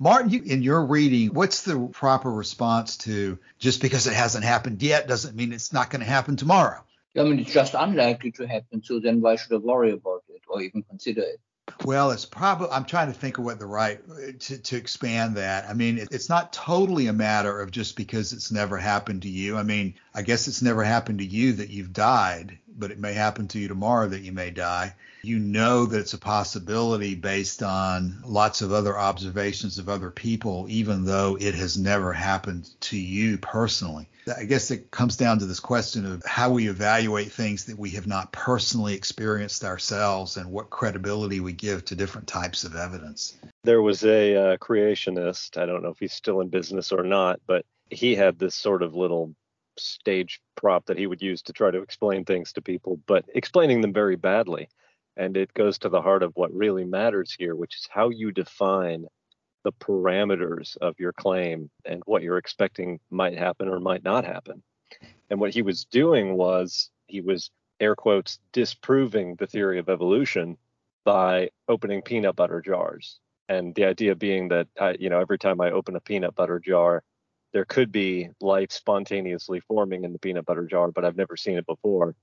Martin, you, in your reading, what's the proper response to just because it hasn't happened yet doesn't mean it's not going to happen tomorrow? I mean, it's just unlikely to happen, so then why should I worry about it or even consider it? Well, it's probably, I'm trying to think of what the right, to, to expand that. I mean, it, it's not totally a matter of just because it's never happened to you. I mean, I guess it's never happened to you that you've died, but it may happen to you tomorrow that you may die. You know that it's a possibility based on lots of other observations of other people, even though it has never happened to you personally. I guess it comes down to this question of how we evaluate things that we have not personally experienced ourselves and what credibility we give to different types of evidence. There was a uh, creationist, I don't know if he's still in business or not, but he had this sort of little stage prop that he would use to try to explain things to people, but explaining them very badly. And it goes to the heart of what really matters here, which is how you define the parameters of your claim and what you're expecting might happen or might not happen. And what he was doing was he was air quotes disproving the theory of evolution by opening peanut butter jars. And the idea being that I, you know every time I open a peanut butter jar, there could be life spontaneously forming in the peanut butter jar, but I've never seen it before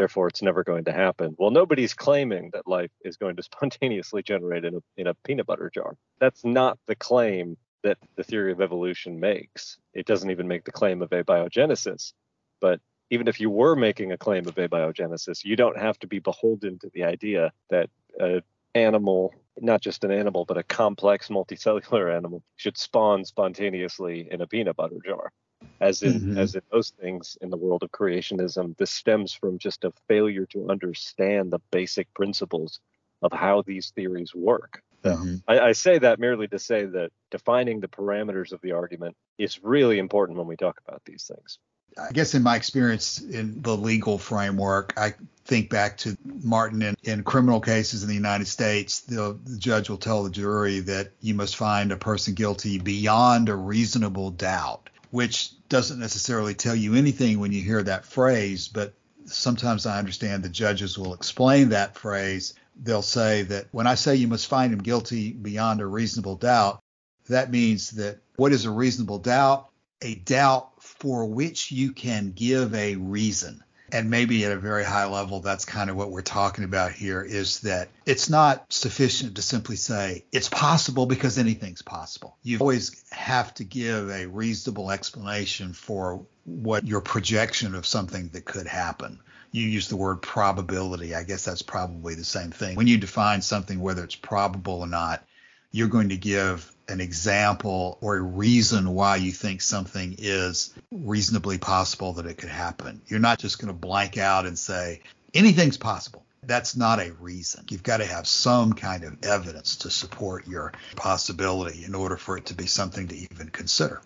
therefore it's never going to happen. Well, nobody's claiming that life is going to spontaneously generate in a, in a peanut butter jar. That's not the claim that the theory of evolution makes. It doesn't even make the claim of abiogenesis. But even if you were making a claim of abiogenesis, you don't have to be beholden to the idea that an animal, not just an animal, but a complex multicellular animal, should spawn spontaneously in a peanut butter jar as in mm-hmm. as in most things in the world of creationism this stems from just a failure to understand the basic principles of how these theories work mm-hmm. I, I, say that merely to say that defining the parameters of the argument is really important when we talk about these things I guess in my experience in the legal framework, I think back to Martin in, in criminal cases in the United States. The, the, judge will tell the jury that you must find a person guilty beyond a reasonable doubt which doesn't necessarily tell you anything when you hear that phrase, but sometimes I understand the judges will explain that phrase. They'll say that when I say you must find him guilty beyond a reasonable doubt, that means that what is a reasonable doubt? A doubt for which you can give a reason. And maybe at a very high level that's kind of what we're talking about here is that it's not sufficient to simply say it's possible because anything's possible. You always have to give a reasonable explanation for what your projection of something that could happen. You use the word probability. I guess that's probably the same thing. When you define something whether it's probable or not you're going to give an example or a reason why you think something is reasonably possible that it could happen. You're not just going to blank out and say anything's possible. That's not a reason. You've got to have some kind of evidence to support your possibility in order for it to be something to even consider.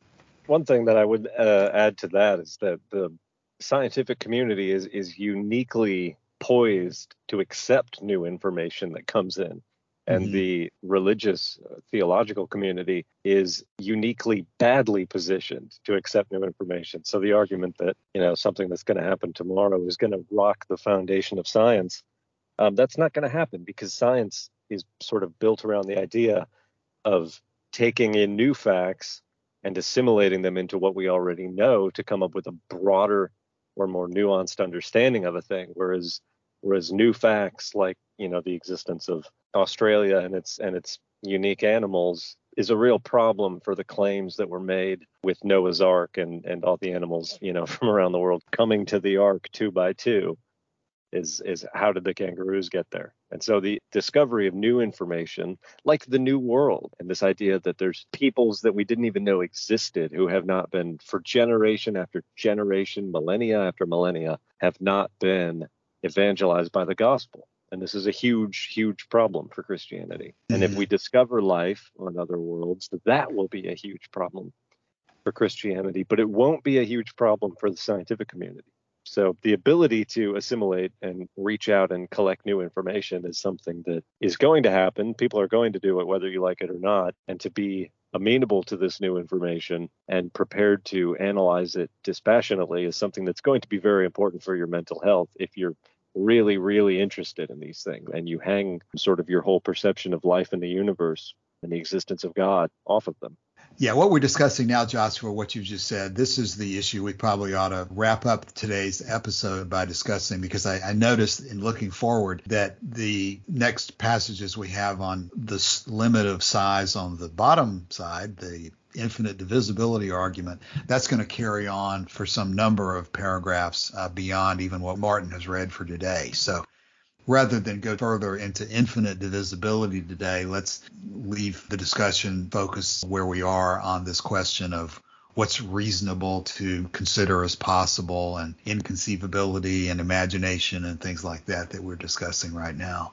One thing that I would uh, add to that is that the scientific community is is uniquely poised to accept new information that comes in and mm-hmm. the religious uh, theological community is uniquely badly positioned to accept new information so the argument that you know something that's going to happen tomorrow is going to rock the foundation of science um, that's not going to happen because science is sort of built around the idea of taking in new facts and assimilating them into what we already know to come up with a broader or more nuanced understanding of a thing whereas whereas new facts like you know the existence of Australia and its and its unique animals is a real problem for the claims that were made with Noah's Ark and and all the animals you know from around the world coming to the Ark two by two is is how did the kangaroos get there? And so the discovery of new information like the new world and this idea that there's peoples that we didn't even know existed who have not been for generation after generation millennia after millennia have not been evangelized by the gospel and this is a huge, huge problem for Christianity. And if mm-hmm. we discover life on other worlds, that will be a huge problem for Christianity, but it won't be a huge problem for the scientific community. So the ability to assimilate and reach out and collect new information is something that is going to happen. People are going to do it whether you like it or not. And to be amenable to this new information and prepared to analyze it dispassionately is something that's going to be very important for your mental health if you're really, really interested in these things and you hang sort of your whole perception of life in the universe and the existence of God off of them. Yeah, what we're discussing now, Joshua, what you just said, this is the issue we probably ought to wrap up today's episode by discussing because I, I noticed in looking forward that the next passages we have on the limit of size on the bottom side, the infinite divisibility argument, that's going to carry on for some number of paragraphs uh, beyond even what Martin has read for today. So rather than go further into infinite divisibility today, let's leave the discussion focused where we are on this question of what's reasonable to consider as possible and inconceivability and imagination and things like that that we're discussing right now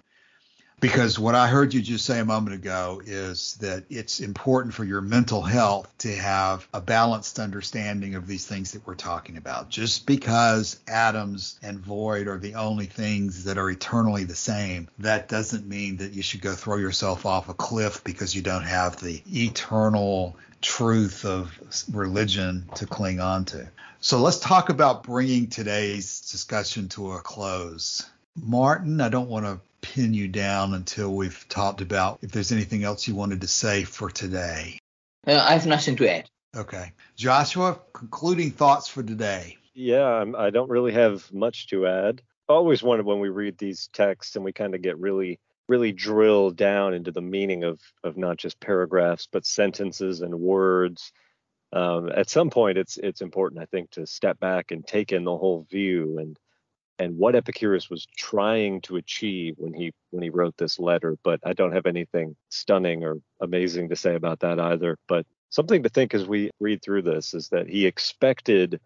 because what I heard you just say a moment ago is that it's important for your mental health to have a balanced understanding of these things that we're talking about. Just because atoms and void are the only things that are eternally the same, that doesn't mean that you should go throw yourself off a cliff because you don't have the eternal truth of religion to cling on to. So let's talk about bringing today's discussion to a close. Martin, I don't want to pin you down until we've talked about if there's anything else you wanted to say for today. Uh, I have nothing to add. Okay. Joshua, concluding thoughts for today. Yeah, I don't really have much to add. I always wondered when we read these texts and we kind of get really, really drilled down into the meaning of, of not just paragraphs, but sentences and words. Um, at some point, it's it's important, I think, to step back and take in the whole view and and what Epicurus was trying to achieve when he when he wrote this letter. But I don't have anything stunning or amazing to say about that either. But something to think as we read through this is that he expected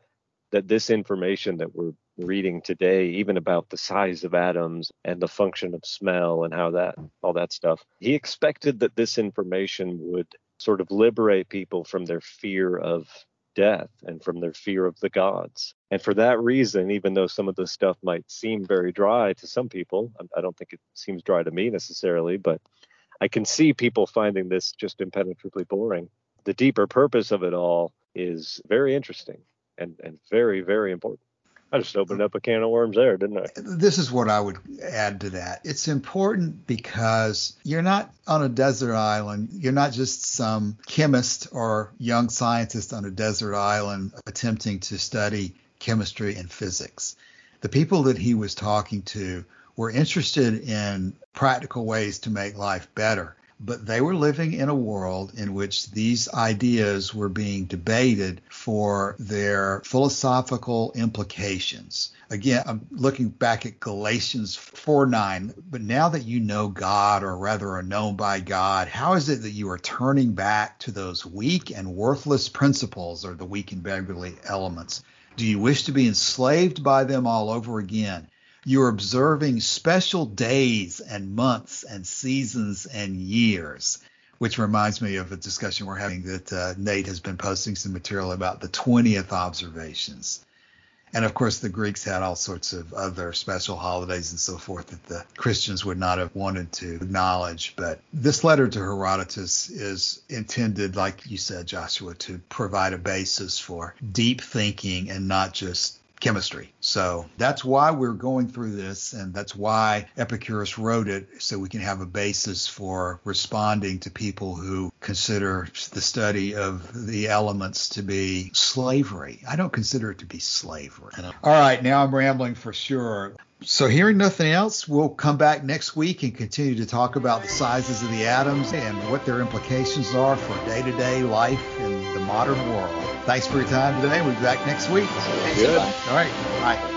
that this information that we're reading today, even about the size of atoms and the function of smell and how that all that stuff, he expected that this information would sort of liberate people from their fear of death and from their fear of the gods. And for that reason, even though some of the stuff might seem very dry to some people, um, I don't think it seems dry to me necessarily, but I can see people finding this just impenetrably boring. The deeper purpose of it all is very interesting and, and very, very important. I just opened up a can of worms there, didn't I? This is what I would add to that. It's important because you're not on a desert island. You're not just some chemist or young scientist on a desert island attempting to study chemistry and physics. The people that he was talking to were interested in practical ways to make life better. But they were living in a world in which these ideas were being debated for their philosophical implications. Again, I'm looking back at Galatians 4 9, but now that you know God, or rather are known by God, how is it that you are turning back to those weak and worthless principles, or the weak and beggarly elements? Do you wish to be enslaved by them all over again? You're observing special days and months and seasons and years, which reminds me of a discussion we're having that uh, Nate has been posting some material about the 20th observations. And of course, the Greeks had all sorts of other special holidays and so forth that the Christians would not have wanted to acknowledge. But this letter to Herodotus is intended, like you said, Joshua, to provide a basis for deep thinking and not just chemistry. So that's why we're going through this, and that's why Epicurus wrote it, so we can have a basis for responding to people who consider the study of the elements to be slavery. I don't consider it to be slavery. All right, now I'm rambling for sure. So, hearing nothing else, we'll come back next week and continue to talk about the sizes of the atoms and what their implications are for day to day life in the modern world. Thanks for your time today. We'll be back next week. Good. All right. Bye.